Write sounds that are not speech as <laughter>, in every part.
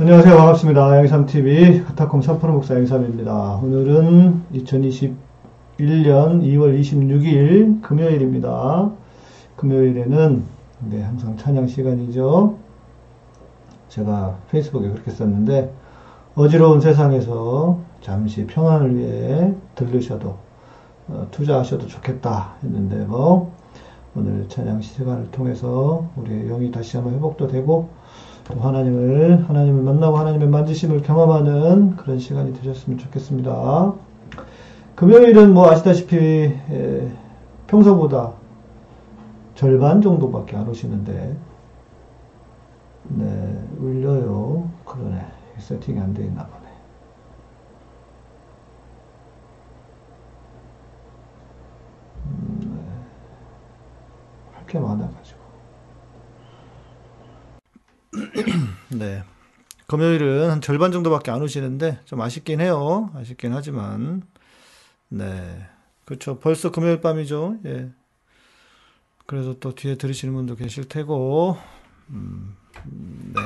안녕하세요. 반갑습니다. 양삼TV 카타콤 삼프로 목사 양삼입니다. 오늘은 2021년 2월 26일 금요일입니다. 금요일에는 네, 항상 찬양 시간이죠. 제가 페이스북에 그렇게 썼는데 어지러운 세상에서 잠시 평안을 위해 들르셔도 어, 투자하셔도 좋겠다 했는데 뭐 오늘 찬양 시간을 통해서 우리의 영이 다시 한번 회복도 되고 또 하나님을 하나님을 만나고 하나님의 만지심을 경험하는 그런 시간이 되셨으면 좋겠습니다. 금요일은 뭐 아시다시피 에, 평소보다 절반 정도밖에 안 오시는데 네 울려요. 그러네 세팅이 안 돼 있나 보네. 음, 네. 할게 많아가지고. 네. 금요일은 한 절반 정도밖에 안 오시는데 좀 아쉽긴 해요. 아쉽긴 하지만 네. 그렇죠. 벌써 금요일 밤이죠. 예. 그래서 또 뒤에 들으시는 분도 계실 테고 음, 네.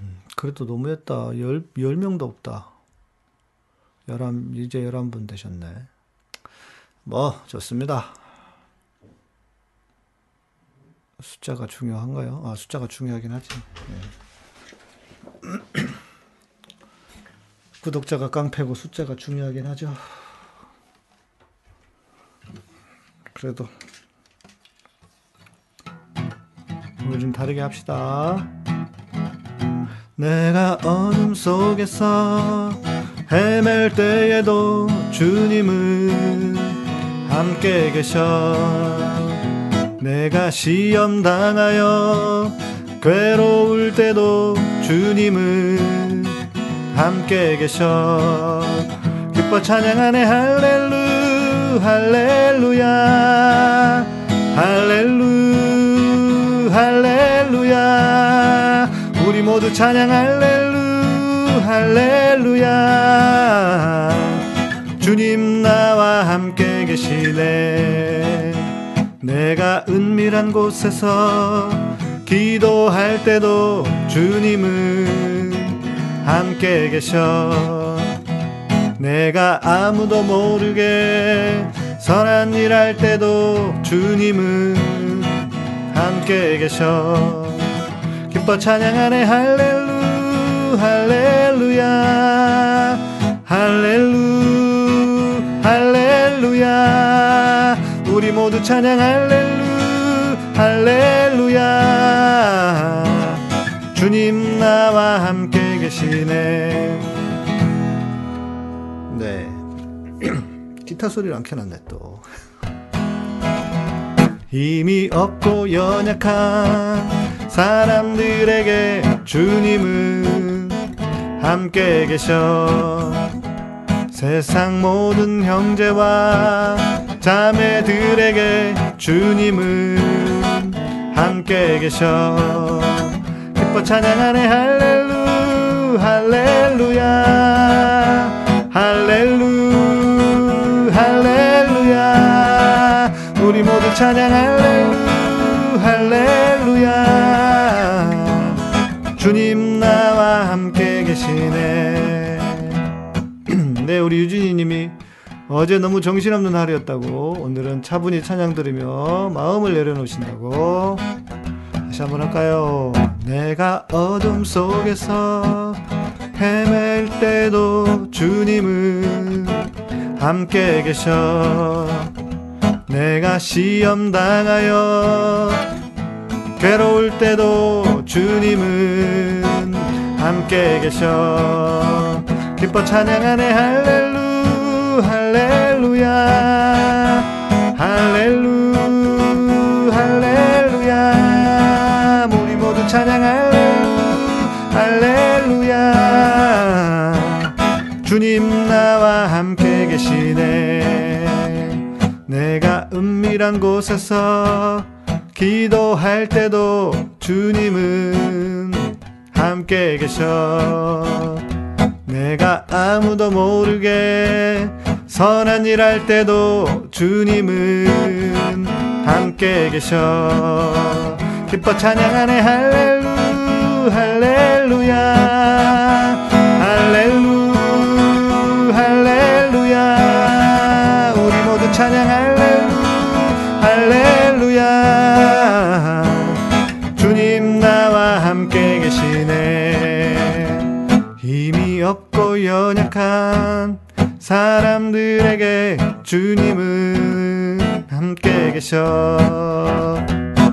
음, 그래도 너무했다. 열, 열 명도 없다. 열한, 이제 열한 분 되셨네. 뭐, 좋습니다. 숫자가 중요한가요? 아, 숫자가 중요하긴 하지. 네. <clears throat> 구독자가 깡패고 숫자가 중요하긴 하죠. 그래도 오늘 좀 다르게 합시다. 내가 어둠 속에서 헤맬 때에도 주님은 함께 계셔. 내가 시험 당하여 괴로울 때도 주님은 함께 계셔. 기뻐 찬양하네. 할렐루 할렐루야. 할렐루 할렐루야. 우리 모두 찬양 할렐루 할렐루야. 주님 나와 함께 계시네 내가 은밀한 곳에서 기도할 때도 주님은 함께 계셔. 내가 아무도 모르게 선한 일 할 때도 주님은 함께 계셔. 기뻐 찬양하네. 할렐루 할렐루야. 할렐루 할렐루야 모두 찬양 할렐루 할렐루야. 주님 나와 함께 계시네. 네. <clears throat> 기타 소리를 안 켜놨네 또. 힘이 없고 연약한 사람들에게 주님은 함께 계셔. 세상 모든 형제와 자매들에게 주님은 함께 계셔. 기뻐 찬양하네. 할렐루 할렐루야. 할렐루 할렐루야. 우리 모두 찬양 할렐루 할렐루야. 주님 나와 함께 계시네. <clears throat> 네 우리 유진이 님이 어제 너무 정신없는 하루였다고 오늘은 차분히 찬양 들으며 마음을 내려놓으신다고 다시 한번 할까요? 내가 어둠 속에서 헤맬 때도 주님은 함께 계셔. 내가 시험 당하여 괴로울 때도 주님은 함께 계셔. 기뻐 찬양하네 할렐루 할렐루야 할렐루 할렐루야. 우리 모두 찬양 할렐루 할렐루야. 주님 나와 함께 계시네. 내가 은밀한 곳에서 기도할 때도 주님은 함께 계셔. 내가 아무도 모르게 선한 일 할 때도 주님은 함께 계셔. 기뻐 찬양하네. 할렐루 할렐루야. 할렐루 할렐루야. 우리 모두 찬양 할렐루 할렐루야. 주님 나와 함께 계시네. 힘이 없고 연약한 사람들에게 주님은 함께 계셔.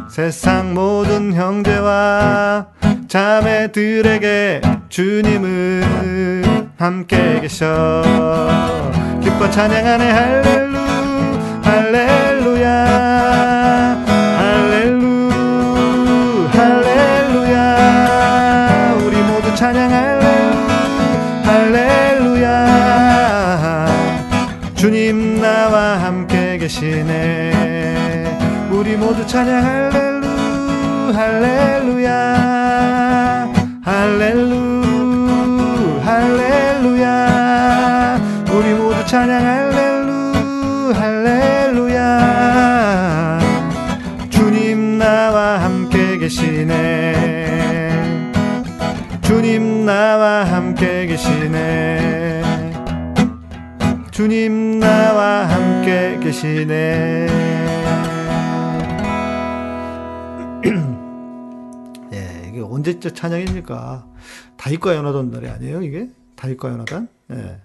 세상 모든 형제와 자매들에게 주님은 함께 계셔. 기뻐 찬양하네. 할렐루 할렐루 찬양 할렐루 할렐루야. 할렐루 할렐루야. 우리 모두 찬양 할렐루 할렐루야. 주님 나와 함께 계시네. 주님 나와 함께 계시네. 주님 나와 함께 계시네 언제적 찬양입니까? 다윗과 연하던 노래 아니에요, 이게? 다윗과 연하단? 예.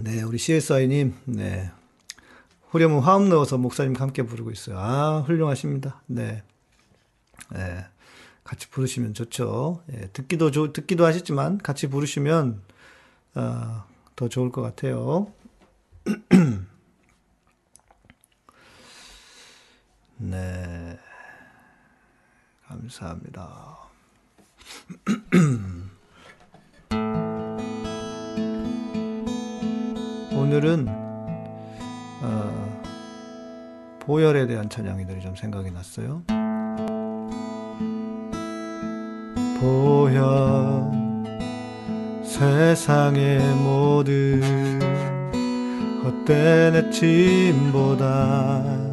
네, 우리 CSI님, 네. 후렴은 화음 넣어서 목사님과 함께 부르고 있어요. 아, 훌륭하십니다. 네. 예. 같이 부르시면 좋죠. 예, 듣기도 좋, 듣기도 하시지만 같이 부르시면, 어, 더 좋을 것 같아요. <clears throat> 네. 감사합니다. <clears throat> 오늘은 어, 보혈에 대한 찬양이들이 좀 생각이 났어요. 보혈 세상의 모든 헛된 애침보다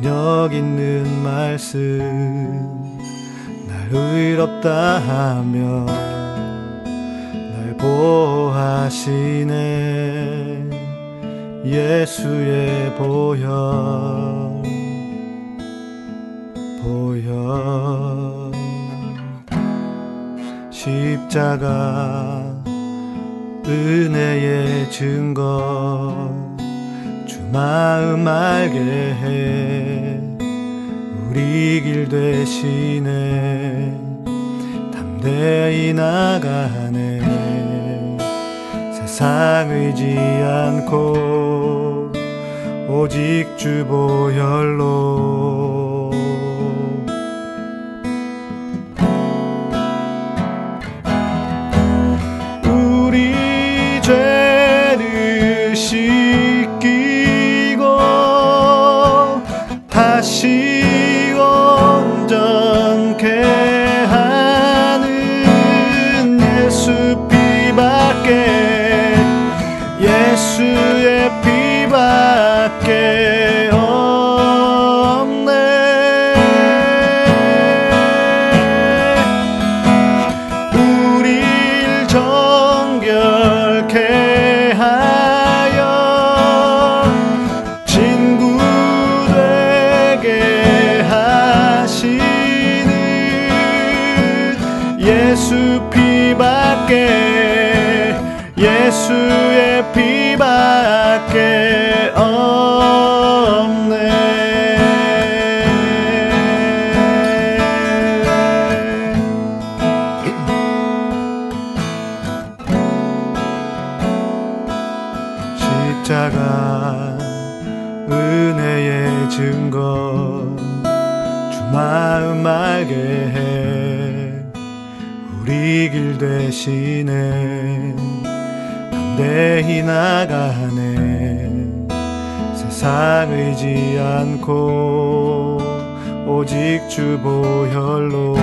능력 있는 말씀. 날 의롭다 하며 날 보호하시네. 예수의 보혈 보혈. 십자가 은혜의 증거. 주 마음 알게 해. 우리 길 대신에 담대히 나가네. 세상 의지 않고 오직 주 보혈로 예 담대히 나가네. 세상 의지 않고 오직 주 보혈로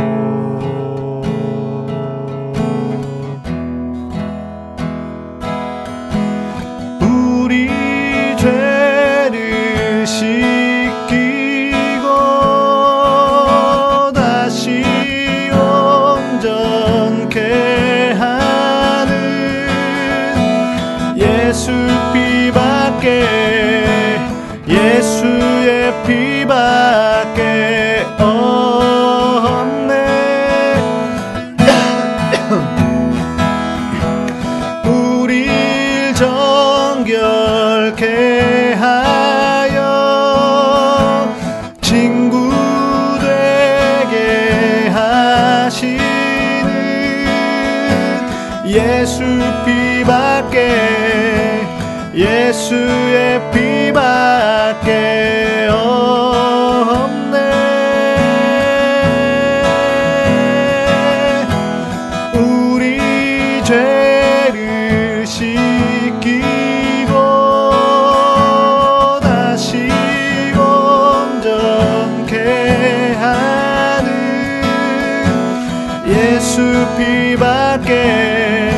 예수 피밖에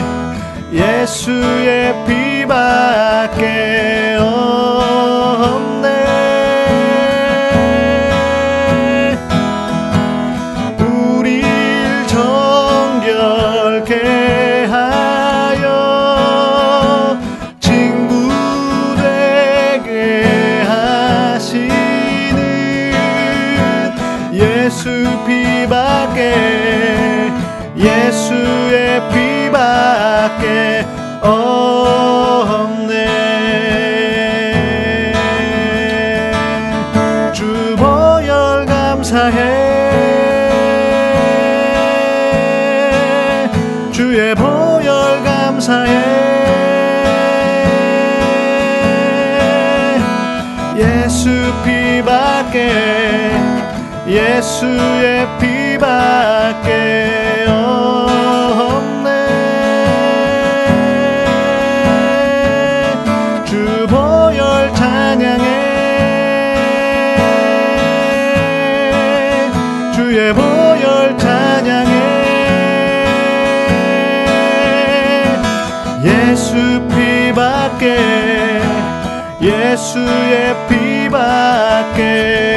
예수의 피밖에 예수의 피밖에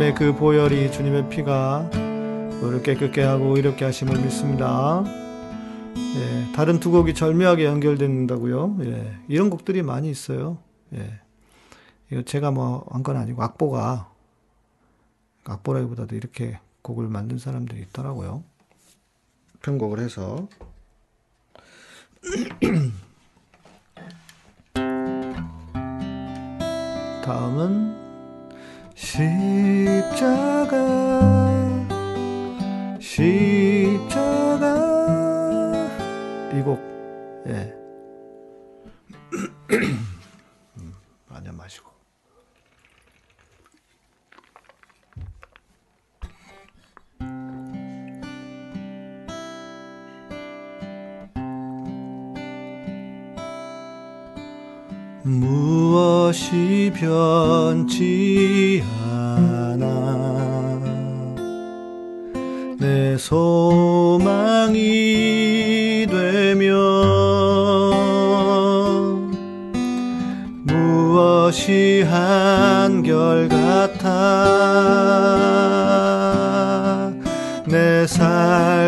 예수님의 그 보혈이 주님의 피가 우리를 깨끗게 하고 이렇게 하심을 믿습니다. 예, 다른 두 곡이 절묘하게 연결된다고요. 예, 이런 곡들이 많이 있어요. 예, 이거 제가 뭐 한 건 아니고 악보가 악보라기보다도 이렇게 곡을 만든 사람들이 있더라고요. 편곡을 해서 <clears throat> 다음은 십자가 십자가 이곡 예. <clears throat> 것이 변치 않아. 내 소망이 되면 무엇이 한결같아? 내삶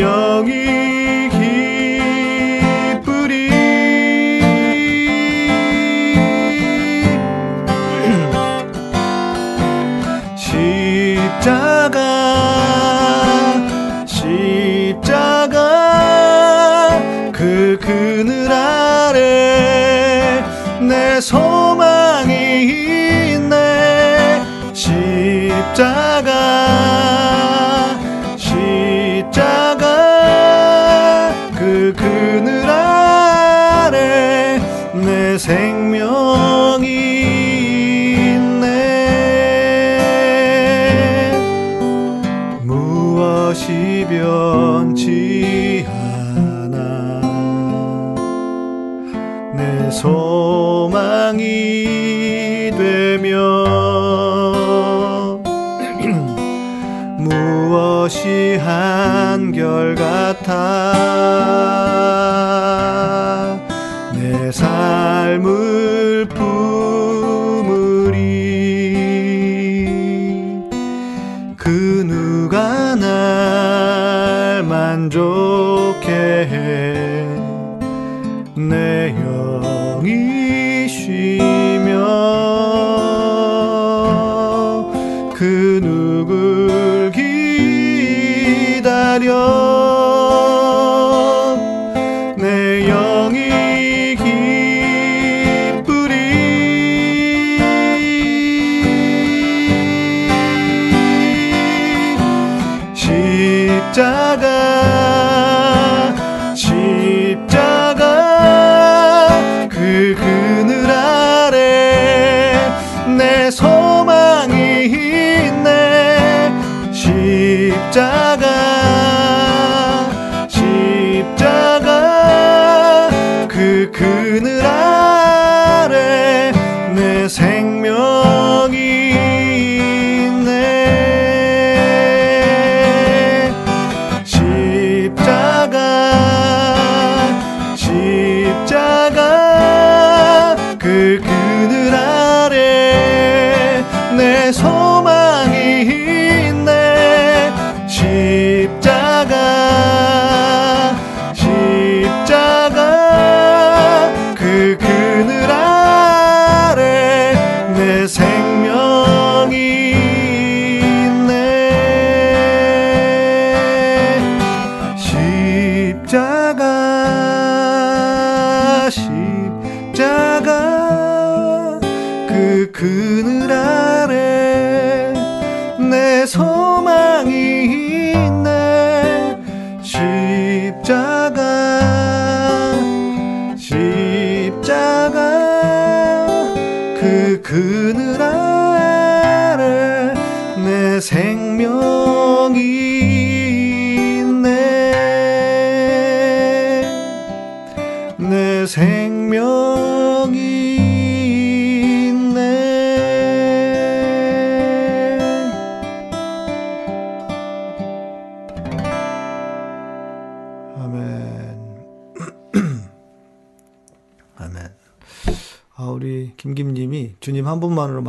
영이 자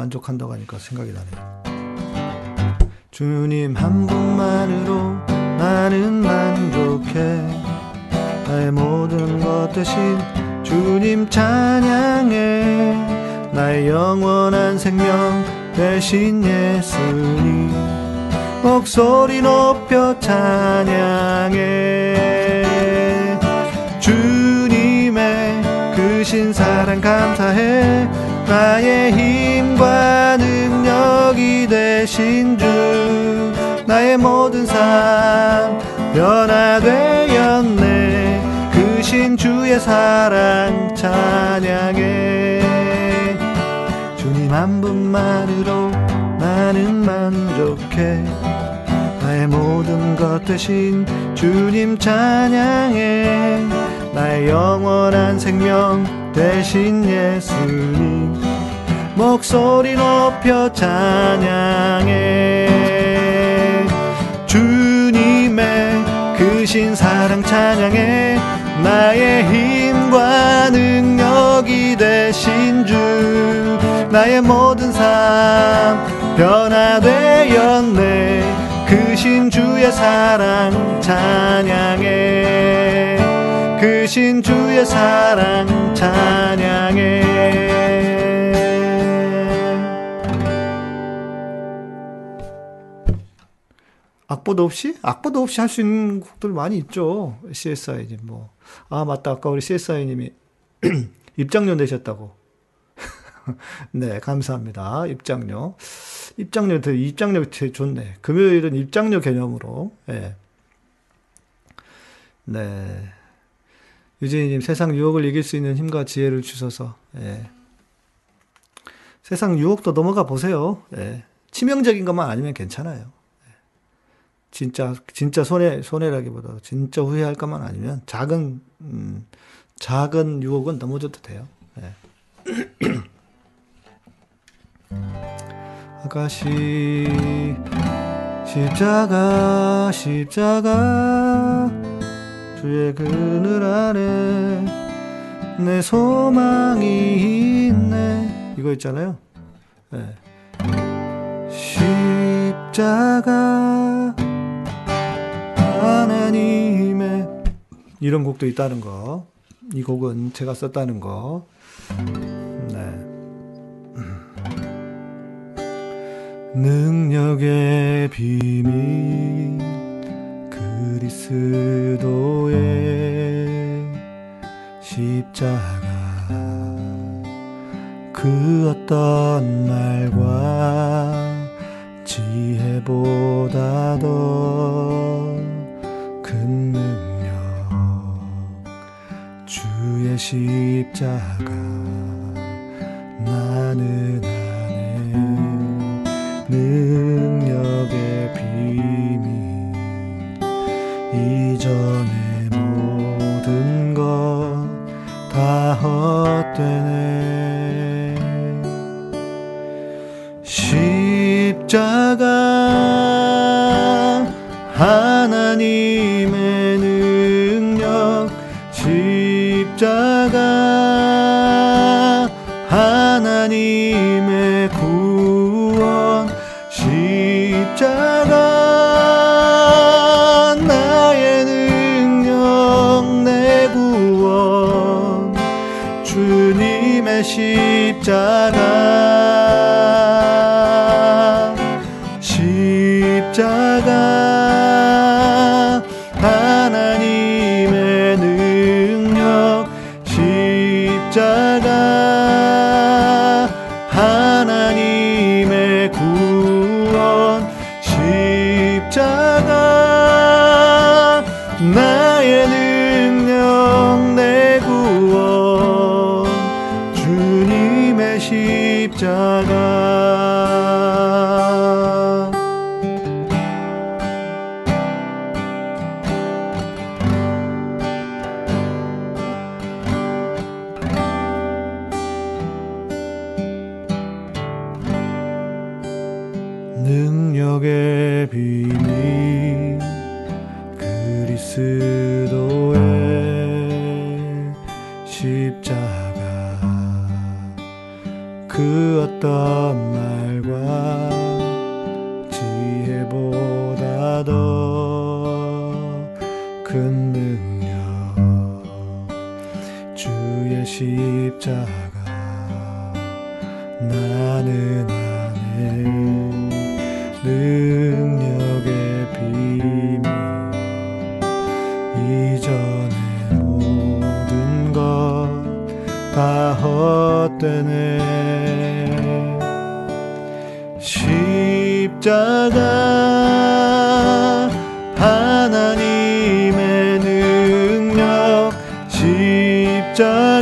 만족한다고 하니까 생각이 나네요. 주님 한 분만으로 나는 만족해. 나의 모든 것 대신 주님 찬양해. 나의 영원한 생명 대신 예수님 목소리 높여 찬양해. 주님의 그신 사랑 감사해. 나의 힘과 능력이 되신 주 나의 모든 삶 변화되었네. 그신 주의 사랑 찬양해. 주님 한 분만으로 나는 만족해. 나의 모든 것 대신 주님 찬양해. 나의 영원한 생명 대신 예수님 목소리 높여 찬양해. 주님의 크신 사랑 찬양해. 나의 힘과 능력이 되신 주 나의 모든 삶 변화되었네. 크신 주의 사랑 찬양해 크신 주의 사랑 찬양해 악보도 없이 악보도 없이 할 수 있는 곡들 많이 있죠. CSI님 뭐. 아, 맞다. 아까 우리 CSI님이 <clears throat> 입장료 내셨다고. <laughs> 네, 감사합니다. 입장료. 입장료, 입장료 되게 좋네. 금요일은 입장료 개념으로. 네. 네. 유진이님, 세상 유혹을 이길 수 있는 힘과 지혜를 주셔서, 예. 세상 유혹도 넘어가 보세요. 예. 치명적인 것만 아니면 괜찮아요. 진짜 진짜 손해 손해라기보다 진짜 후회할 것만 아니면 작은 음, 작은 유혹은 넘어져도 돼요. 네. <clears throat> 아가씨 십자가 십자가 주의 그늘 아래 내 소망이 있네 이거 있잖아요. 네. 십자가 하나님의 이런 곡도 있다는 거. 이 곡은 제가 썼다는 거. 네. 능력의 비밀 그리스도의 십자가. 그 어떤 말과 지혜보다 더 큰 능력. 주의 십자가 나는 이전의 모든 것 다 헛되네. 십자가 하나님 십자가 하나님의 능력 십자가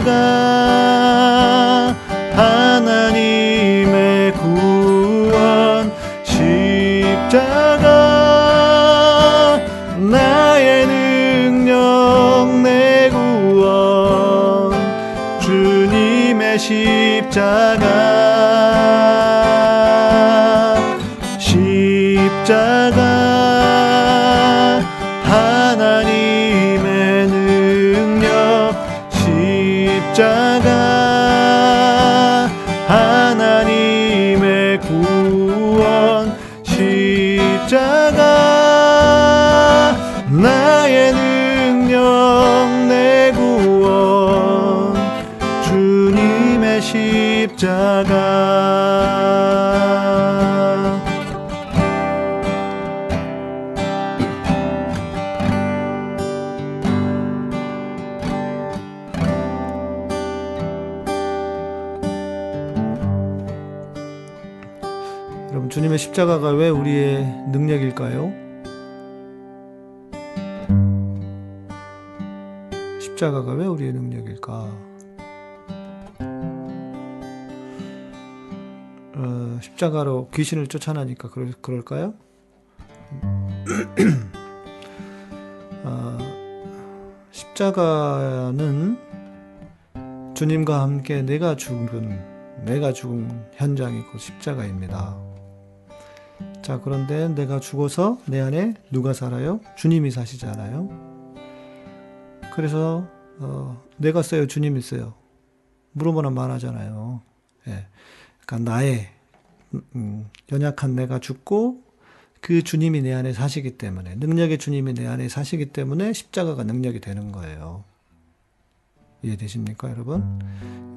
십자가가 왜 우리의 능력일까요? 십자가가 왜 우리의 능력일까? 어, 십자가로 귀신을 쫓아내니까 그럴, 그럴까요? <clears throat> 어, 십자가는 주님과 함께 내가 죽은 내가 죽은 현장이 곧 십자가입니다. 자, 그런데 내가 죽어서 내 안에 누가 살아요? 주님이 사시잖아요. 그래서 어, 내가 써요, 주님이 써요. 물어보면 말하잖아요. 예. 그러니까 나의 음, 연약한 내가 죽고 그 주님이 내 안에 사시기 때문에 능력의 주님이 내 안에 사시기 때문에 십자가가 능력이 되는 거예요. 이해되십니까, 여러분?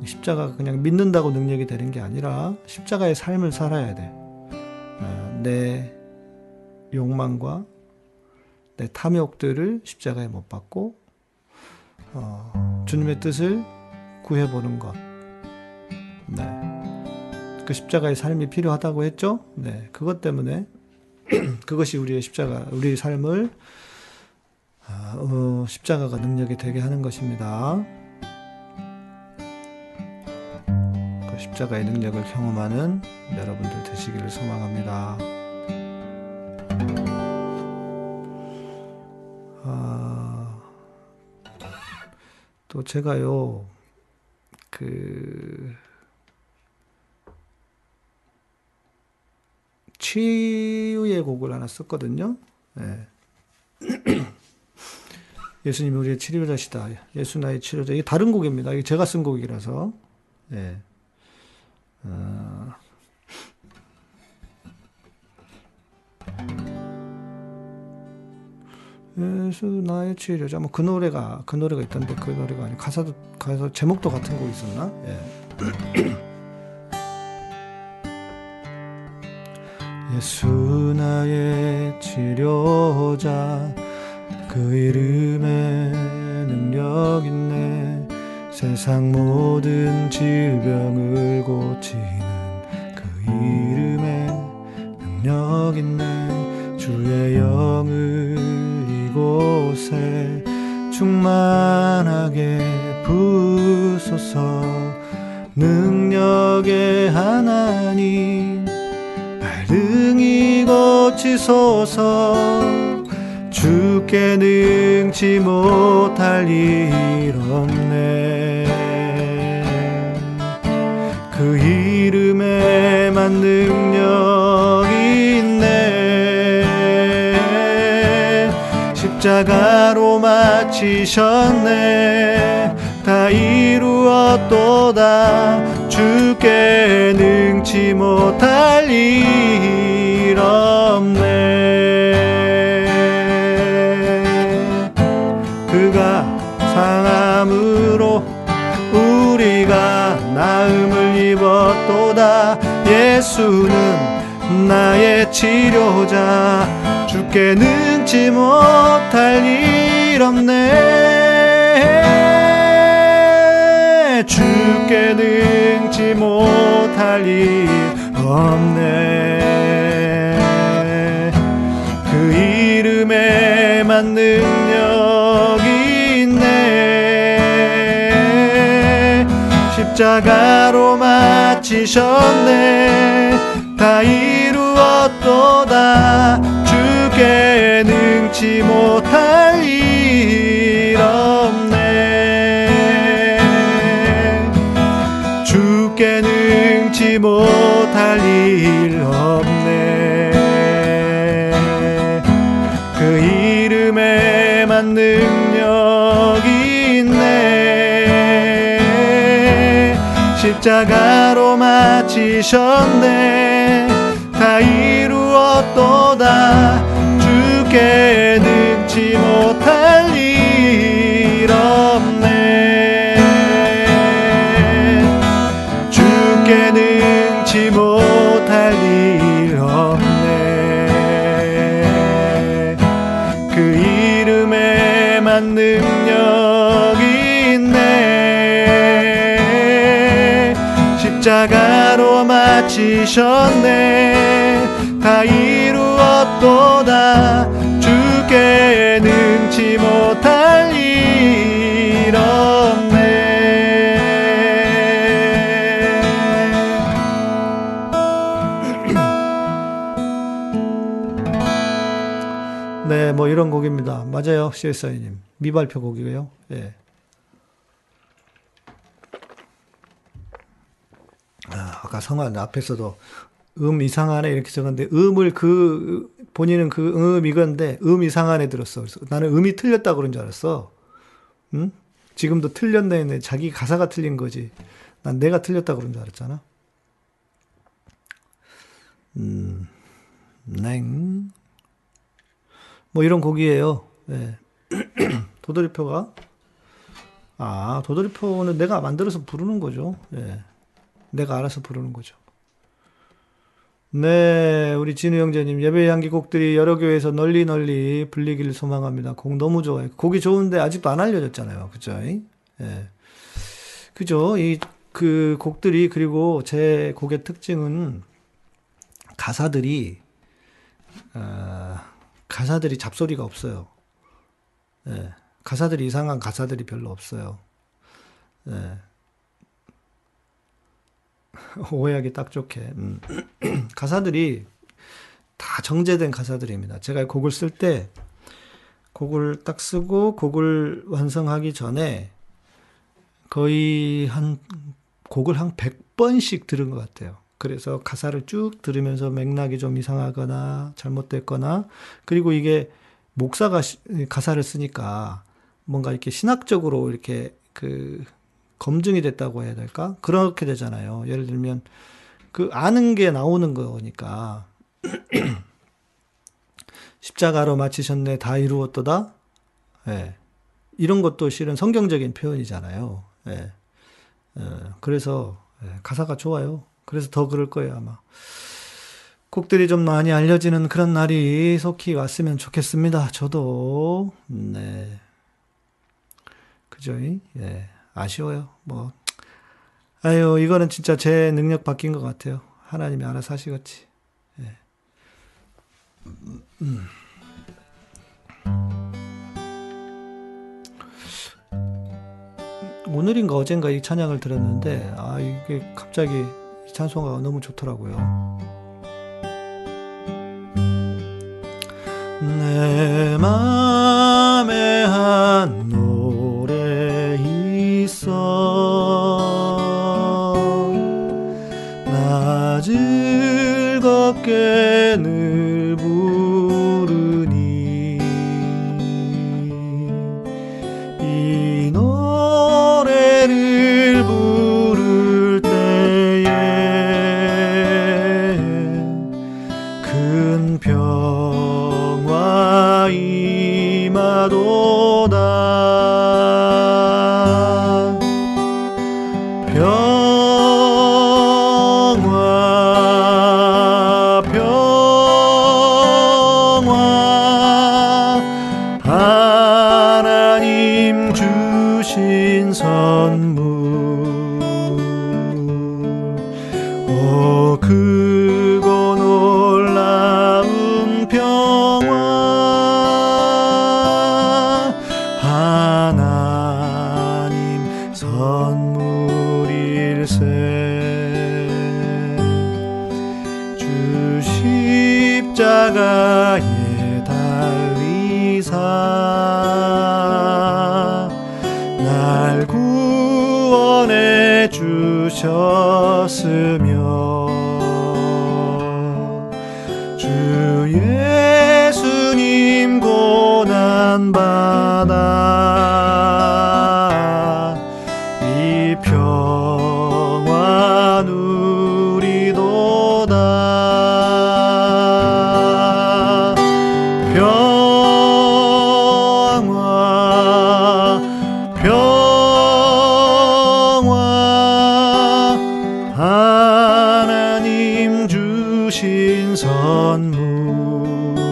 십자가가 그냥 믿는다고 능력이 되는 게 아니라 십자가의 삶을 살아야 돼. 어, 내 욕망과 내 탐욕들을 십자가에 못 박고 어, 주님의 뜻을 구해보는 것. 네. 그 십자가의 삶이 필요하다고 했죠? 네. 그것 때문에 <clears throat> 그것이 우리의 십자가, 우리의 삶을 어, 십자가가 능력이 되게 하는 것입니다. 십자가의 능력을 경험하는 여러분들 되시기를 소망합니다. 아, 또 제가요, 그, 치유의 곡을 하나 썼거든요. 네. <clears throat> 예수님이 우리의 치료자시다. 예수 나의 치료자. 이게 다른 곡입니다. 이게 제가 쓴 곡이라서. 예. 어, 예수 나의 치료자. 뭐 그 노래가 그 노래가 있던데 그 노래가 아니 가사도 가사 제목도 같은 곡 있었나? 예. <clears throat> 예수 나의 치료자 그 이름에 능력 있네 세상 모든 질병을 고치는 그 이름에 능력 있네 주의 영을 이곳에 충만하게 부소서. 능력의 하나님 발등이 고치소서. 주께 능치 못할 일없 능력이 있네. 십자가로 마치셨네. 다 이루었도다 주께 능치 못할 일 예수는 나의 치료자. 주께 능치 못할 일 없네. 주께 능치 못할 일 없네. 그 이름에만 능력 십자가로 마치셨네. 다 이루었도다. 주께 능치 못할 일 없네. 주께 능치 못할 일 십자가로 마치셨네. 다 이루었도다 주께 능 십자가로 마치셨네 다 이루었도다 주께 능치 못할 일 없네 <clears throat> 네, 뭐 이런 곡입니다. 맞아요, CSI님. 미발표 곡이고요. 예. 아, 아까 성환 앞에서도 음 이상하네 이렇게 적었는데 음을 그 본인은 그 음 이건데 음 이상하네 들었어. 그래서 나는 음이 틀렸다 그런 줄 알았어. 응? 지금도 틀렸네 했네. 자기 가사가 틀린 거지. 난 내가 틀렸다 그런 줄 알았잖아. 음, 냉. 뭐 이런 곡이에요. 예. <clears throat> 도돌이표가 아 도돌이표는 내가 만들어서 부르는 거죠. 예. 내가 알아서 부르는 거죠. 네, 우리 진우 형제님 예배 향기 곡들이 여러 교회에서 널리 널리 불리기를 소망합니다. 곡 너무 좋아요. 곡이 좋은데 아직도 안 알려졌잖아요. 그죠? 예. 그죠? 이 그 곡들이 그리고 제 곡의 특징은 가사들이 어, 가사들이 잡소리가 없어요. 예. 가사들이 이상한 가사들이 별로 없어요. 예. <laughs> 오해하기 딱 좋게. 음. <clears throat> 가사들이 다 정제된 가사들입니다. 제가 곡을 쓸 때 곡을 딱 쓰고 곡을 완성하기 전에 거의 한 곡을 한 100번씩 들은 것 같아요. 그래서 가사를 쭉 들으면서 맥락이 좀 이상하거나 잘못됐거나 그리고 이게 목사가 시, 가사를 쓰니까 뭔가 이렇게 신학적으로 이렇게 그 검증이 됐다고 해야 될까? 그렇게 되잖아요. 예를 들면 그 아는 게 나오는 거니까 <clears throat> 십자가로 마치셨네 다 이루었도다. 예. 이런 것도 실은 성경적인 표현이잖아요. 예. 예. 그래서 예. 가사가 좋아요. 그래서 더 그럴 거예요 아마. 곡들이 좀 많이 알려지는 그런 날이 속히 왔으면 좋겠습니다. 저도 네. 그죠? 예. 아쉬워요. 뭐 아유 이거는 진짜 제 능력 바뀐 것 같아요. 하나님이 알아서 하시겠지. 예. 음. 오늘인가 어젠가 이 찬양을 들었는데 아 이게 갑자기 이 찬송가가 너무 좋더라고요. 내 맘에 한 노래 있어 나 즐겁게 늘 부르니 선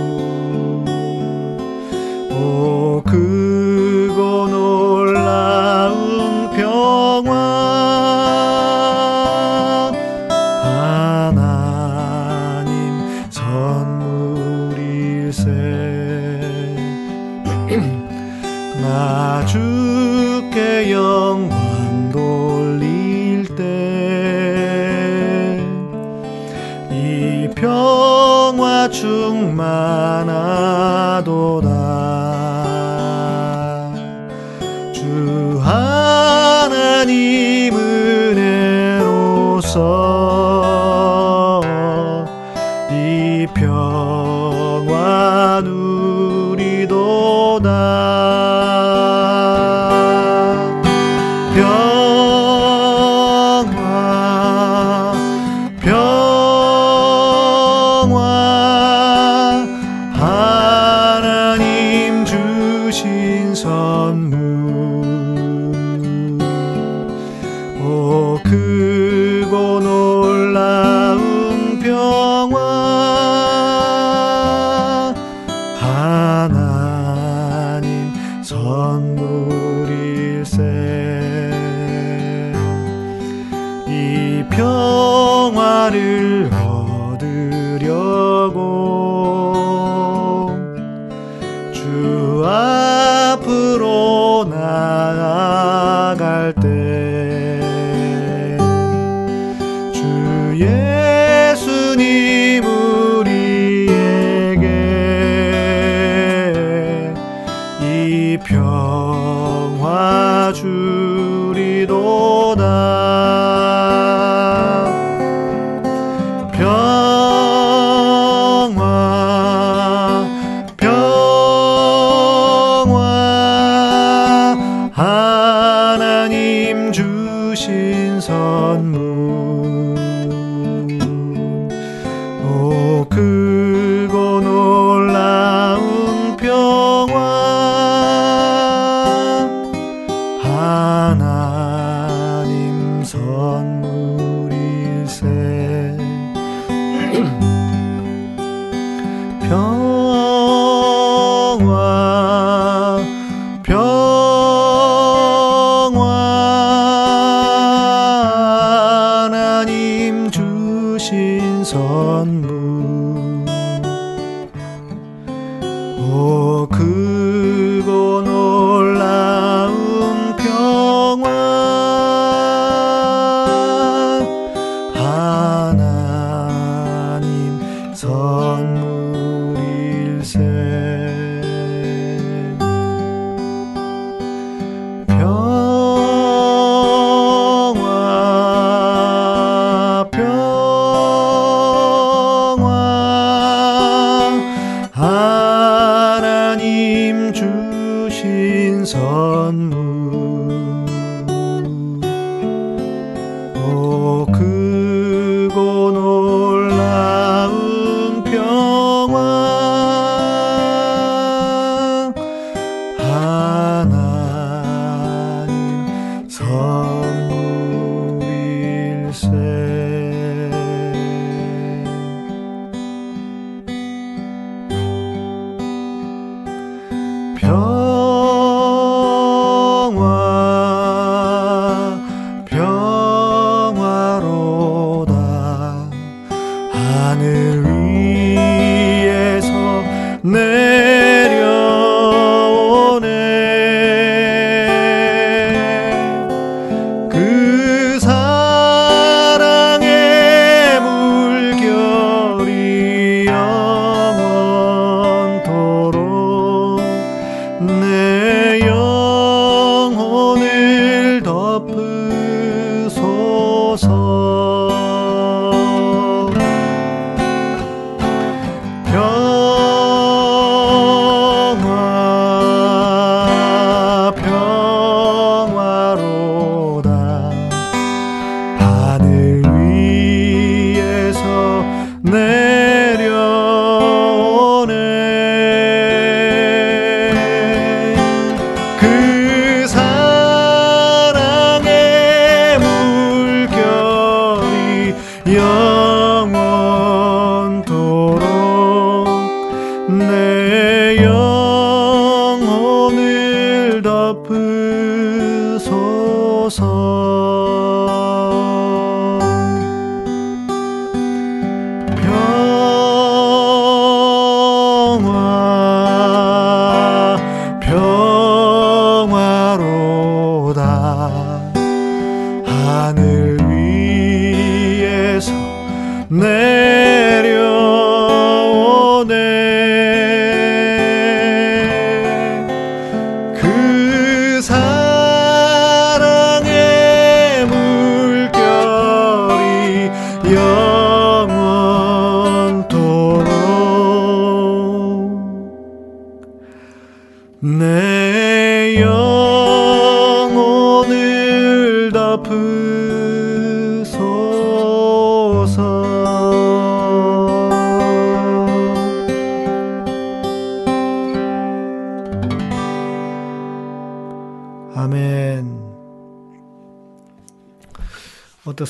주리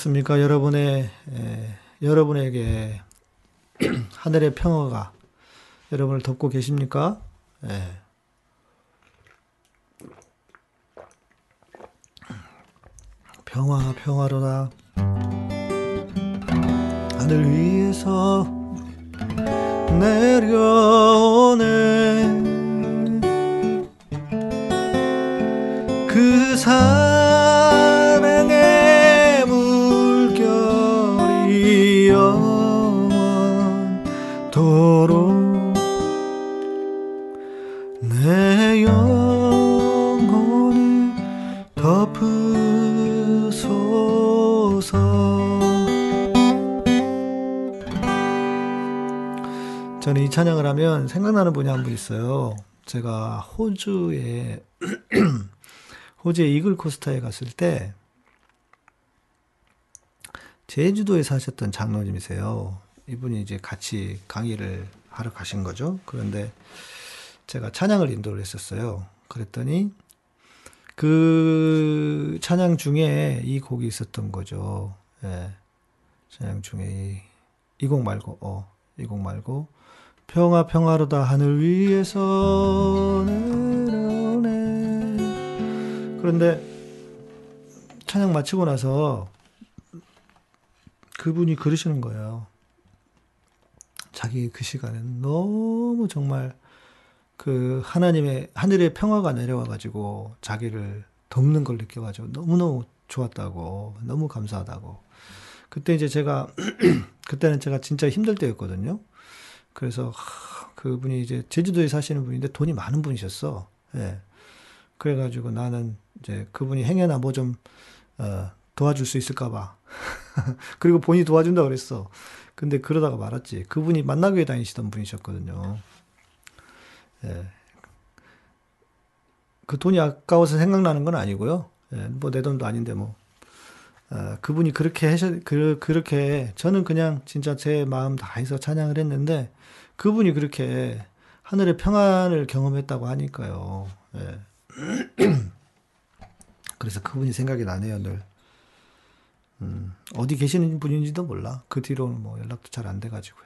어떻습니까? 여러분의 에, 여러분에게 <clears throat> 하늘의 평화가 여러분을 덮고 계십니까? 생각나는 분이 한 분 있어요. 제가 호주에 <clears throat> 호주의 이글 코스타에 갔을 때 제주도에 사셨던 장로님이세요. 이분이 이제 같이 강의를 하러 가신 거죠. 그런데 제가 찬양을 인도를 했었어요. 그랬더니 그 찬양 중에 이 곡이 있었던 거죠. 예. 찬양 중에 이 곡 말고, 어, 이 곡 말고, 평화 평화로다 하늘 위에서 내려오네. 그런데 찬양 마치고 나서 그분이 그러시는 거예요. 자기 그 시간엔 너무 정말 그 하나님의 하늘의 평화가 내려와 가지고 자기를 덮는 걸 느껴 가지고 너무너무 좋았다고 너무 감사하다고 그때 이제 제가 <clears throat> 그때는 제가 진짜 힘들 때였거든요. 그래서 그분이 이제 제주도에 사시는 분인데 돈이 많은 분이셨어. 예. 그래가지고 나는 이제 그분이 행여나 뭐좀 어, 도와줄 수 있을까봐. <laughs> 그리고 본인이 도와준다 그랬어. 근데 그러다가 말았지. 그분이 만나교회 다니시던 분이셨거든요. 예. 그 돈이 아까워서 생각나는 건 아니고요. 예, 뭐내 돈도 아닌데 뭐. 어, 그분이 그렇게 하셔, 그, 그렇게, 저는 그냥 진짜 제 마음 다해서 찬양을 했는데, 그분이 그렇게 하늘의 평안을 경험했다고 하니까요. 예. <clears throat> 그래서 그분이 생각이 나네요, 늘. 음, 어디 계시는 분인지도 몰라. 그 뒤로는 뭐 연락도 잘 안 돼가지고요.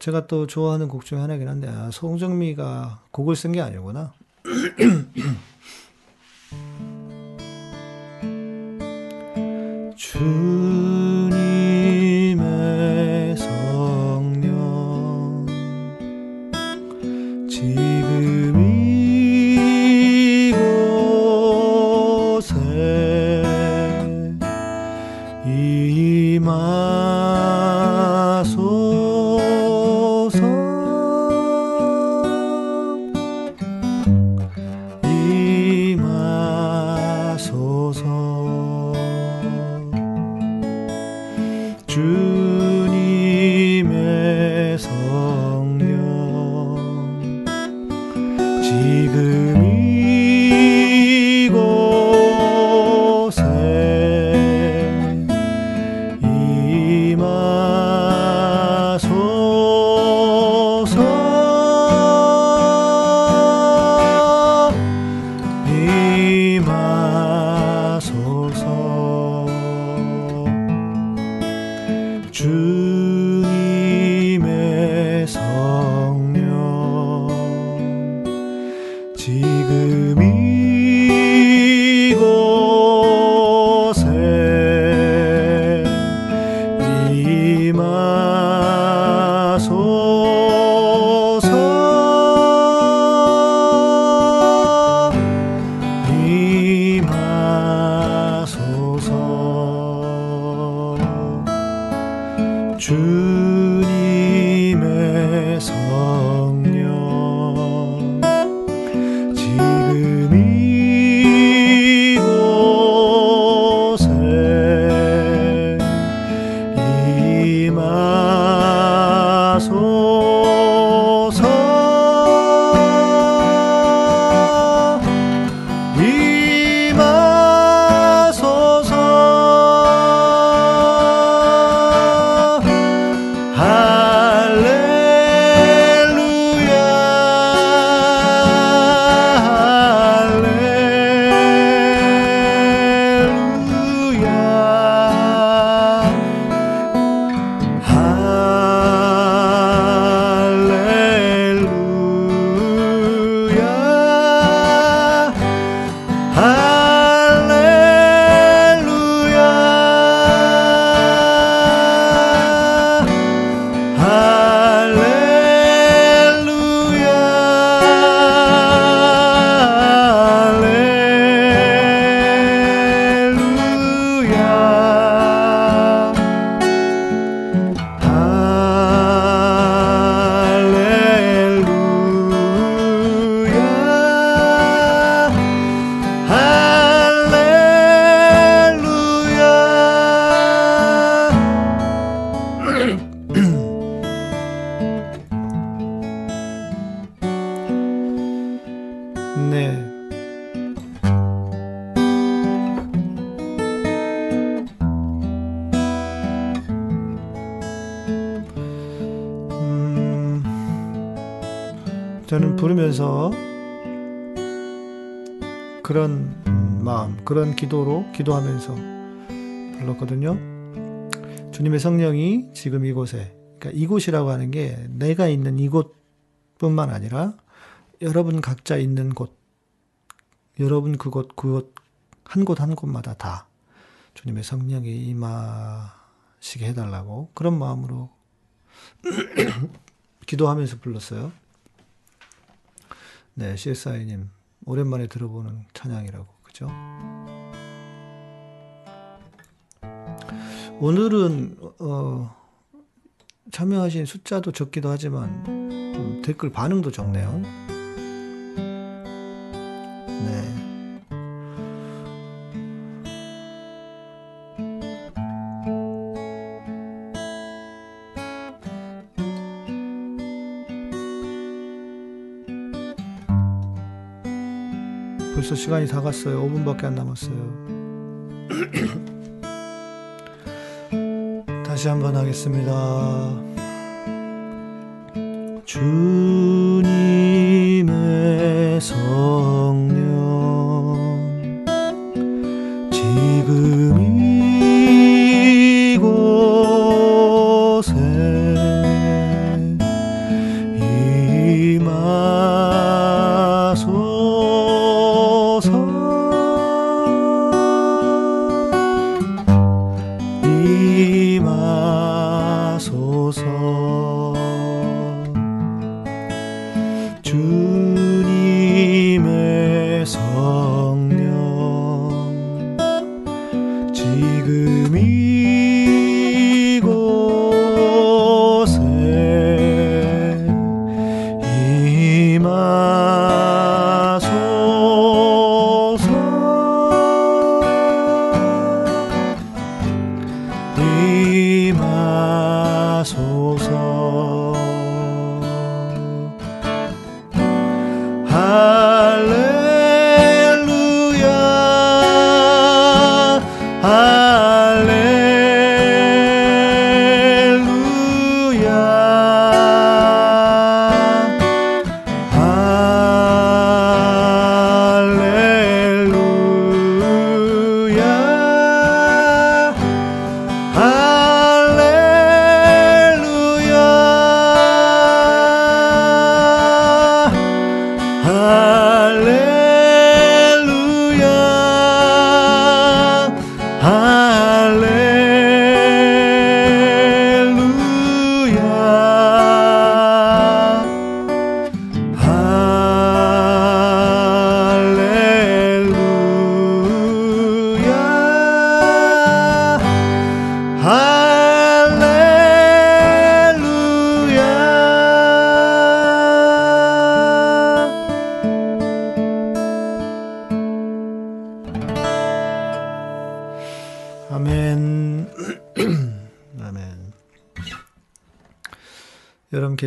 제가 또 좋아하는 곡 중에 하나긴 한데, 아, 송정미가 곡을 쓴 게 아니구나. <clears throat> 주 기도하면서 불렀거든요. 주님의 성령이 지금 이곳에, 그러니까 이곳이라고 하는 게 내가 있는 이곳뿐만 아니라 여러분 각자 있는 곳, 여러분 그곳, 그곳, 한 곳 한 곳마다 다 주님의 성령이 임하시게 해달라고 그런 마음으로 <clears throat> 기도하면서 불렀어요. 네, CSI님 오랜만에 들어보는 찬양이라고 그죠? 오늘은 어, 참여하신 숫자도 적기도 하지만 음, 댓글 반응도 적네요. 네. 벌써 시간이 다 갔어요. 5분밖에 안 남았어요. 다시 한번 하겠습니다. 주님의 성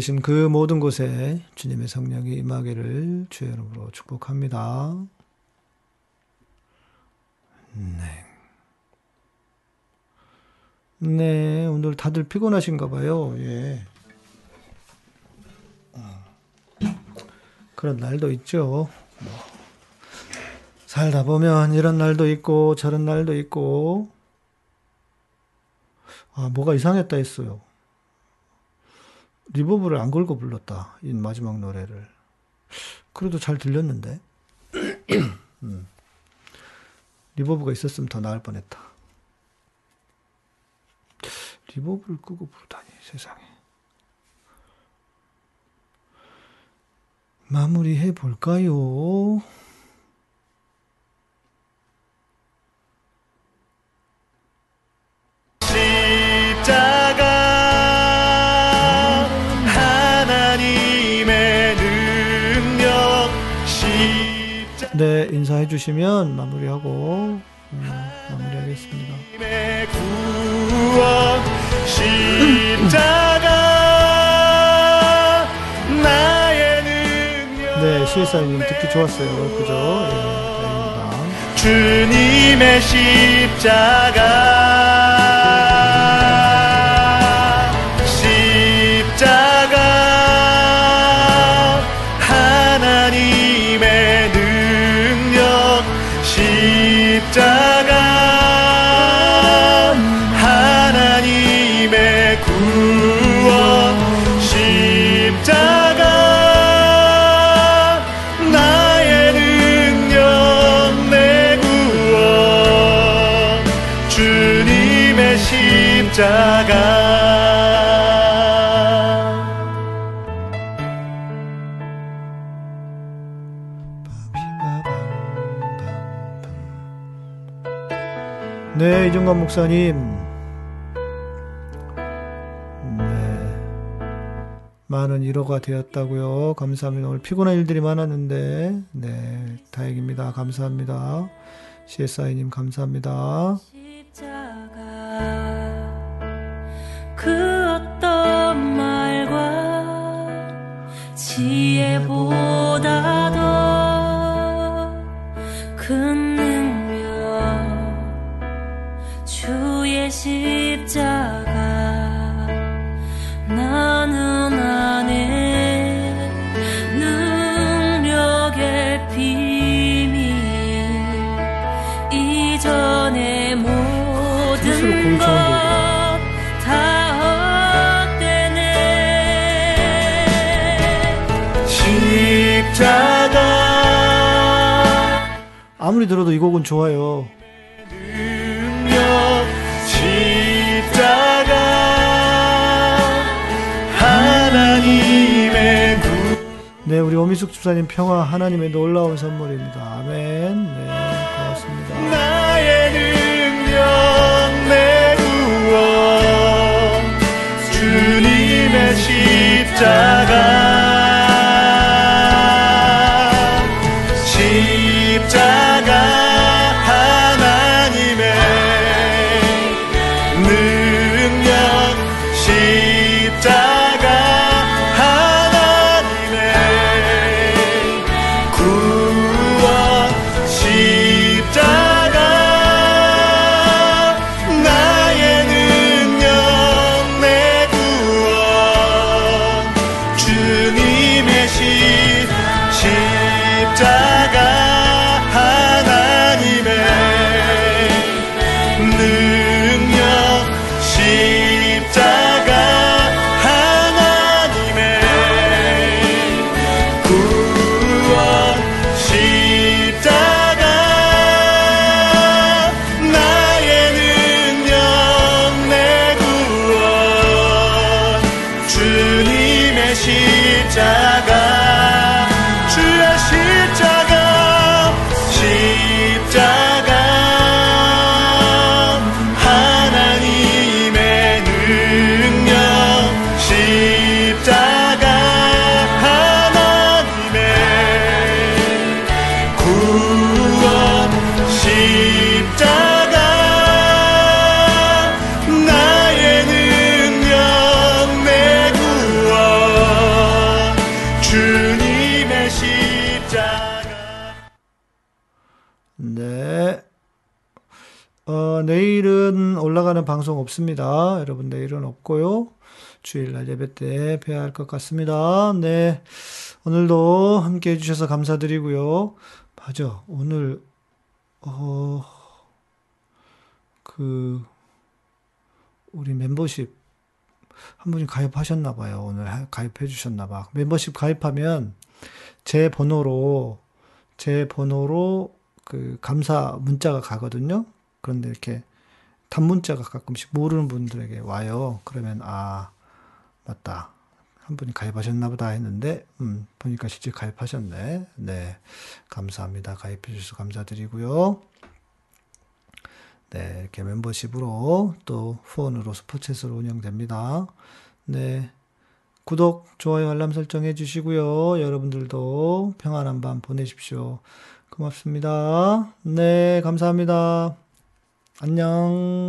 계신 그 모든 곳에 주님의 성령이 임하기를 주의 이름으로 축복합니다. 네. 네, 오늘 다들 피곤하신가 봐요. 예. 그런 날도 있죠. 뭐. 살다 보면 이런 날도 있고 저런 날도 있고 아 뭐가 이상했다 했어요. reverb를 안 걸고 불렀다. 이 마지막 노래를. 그래도 잘 들렸는데. <clears throat> 음. reverb가 있었으면 더 나을 뻔했다. reverb를 끄고 부르다니 세상에. 마무리해 볼까요? 네, 인사해 주시면 마무리하고 음, 마무리하겠습니다. 네, CSI님 듣기 좋았어요. 그죠? 예, 다행입니다. 주님의 십자가 네, 이종관 목사님. 네. 많은 위로가 되었다고요. 감사합니다. 오늘 피곤한 일들이 많았는데, 네, 다행입니다. 감사합니다. CSI님 감사합니다. 그 어떤 말과 지혜보 곡은 좋아요. 네, 우리 오미숙 집사님 평화 하나님의 놀라운 선물입니다. 아멘. 네, 고맙습니다. 나의 능력 내 구원 주님의 십자가 올라가는 방송 없습니다. 여러분, 내일은 없고요. 주일날 예배 때 뵈야 할 것 같습니다. 네. 오늘도 함께 해주셔서 감사드리고요. 맞아. 오늘, 어, 그, 우리 멤버십 한 분이 가입하셨나 봐요. 오늘 하- 가입해 주셨나 봐. 멤버십 가입하면 제 번호로 제 번호로 그 감사 문자가 가거든요. 그런데 이렇게 단문자가 가끔씩 모르는 분들에게 와요. 그러면 아 맞다. 한 분이 가입하셨나 보다 했는데 음 보니까 실제 가입하셨네. 네. 감사합니다. 가입해 주셔서 감사드리고요. 네, 이렇게 멤버십으로 또 후원으로 스포츠로 운영됩니다. 네. 구독, 좋아요, 알람 설정 해 주시고요. 여러분들도 평안한 밤 보내십시오. 고맙습니다. 네, 감사합니다. 안녕.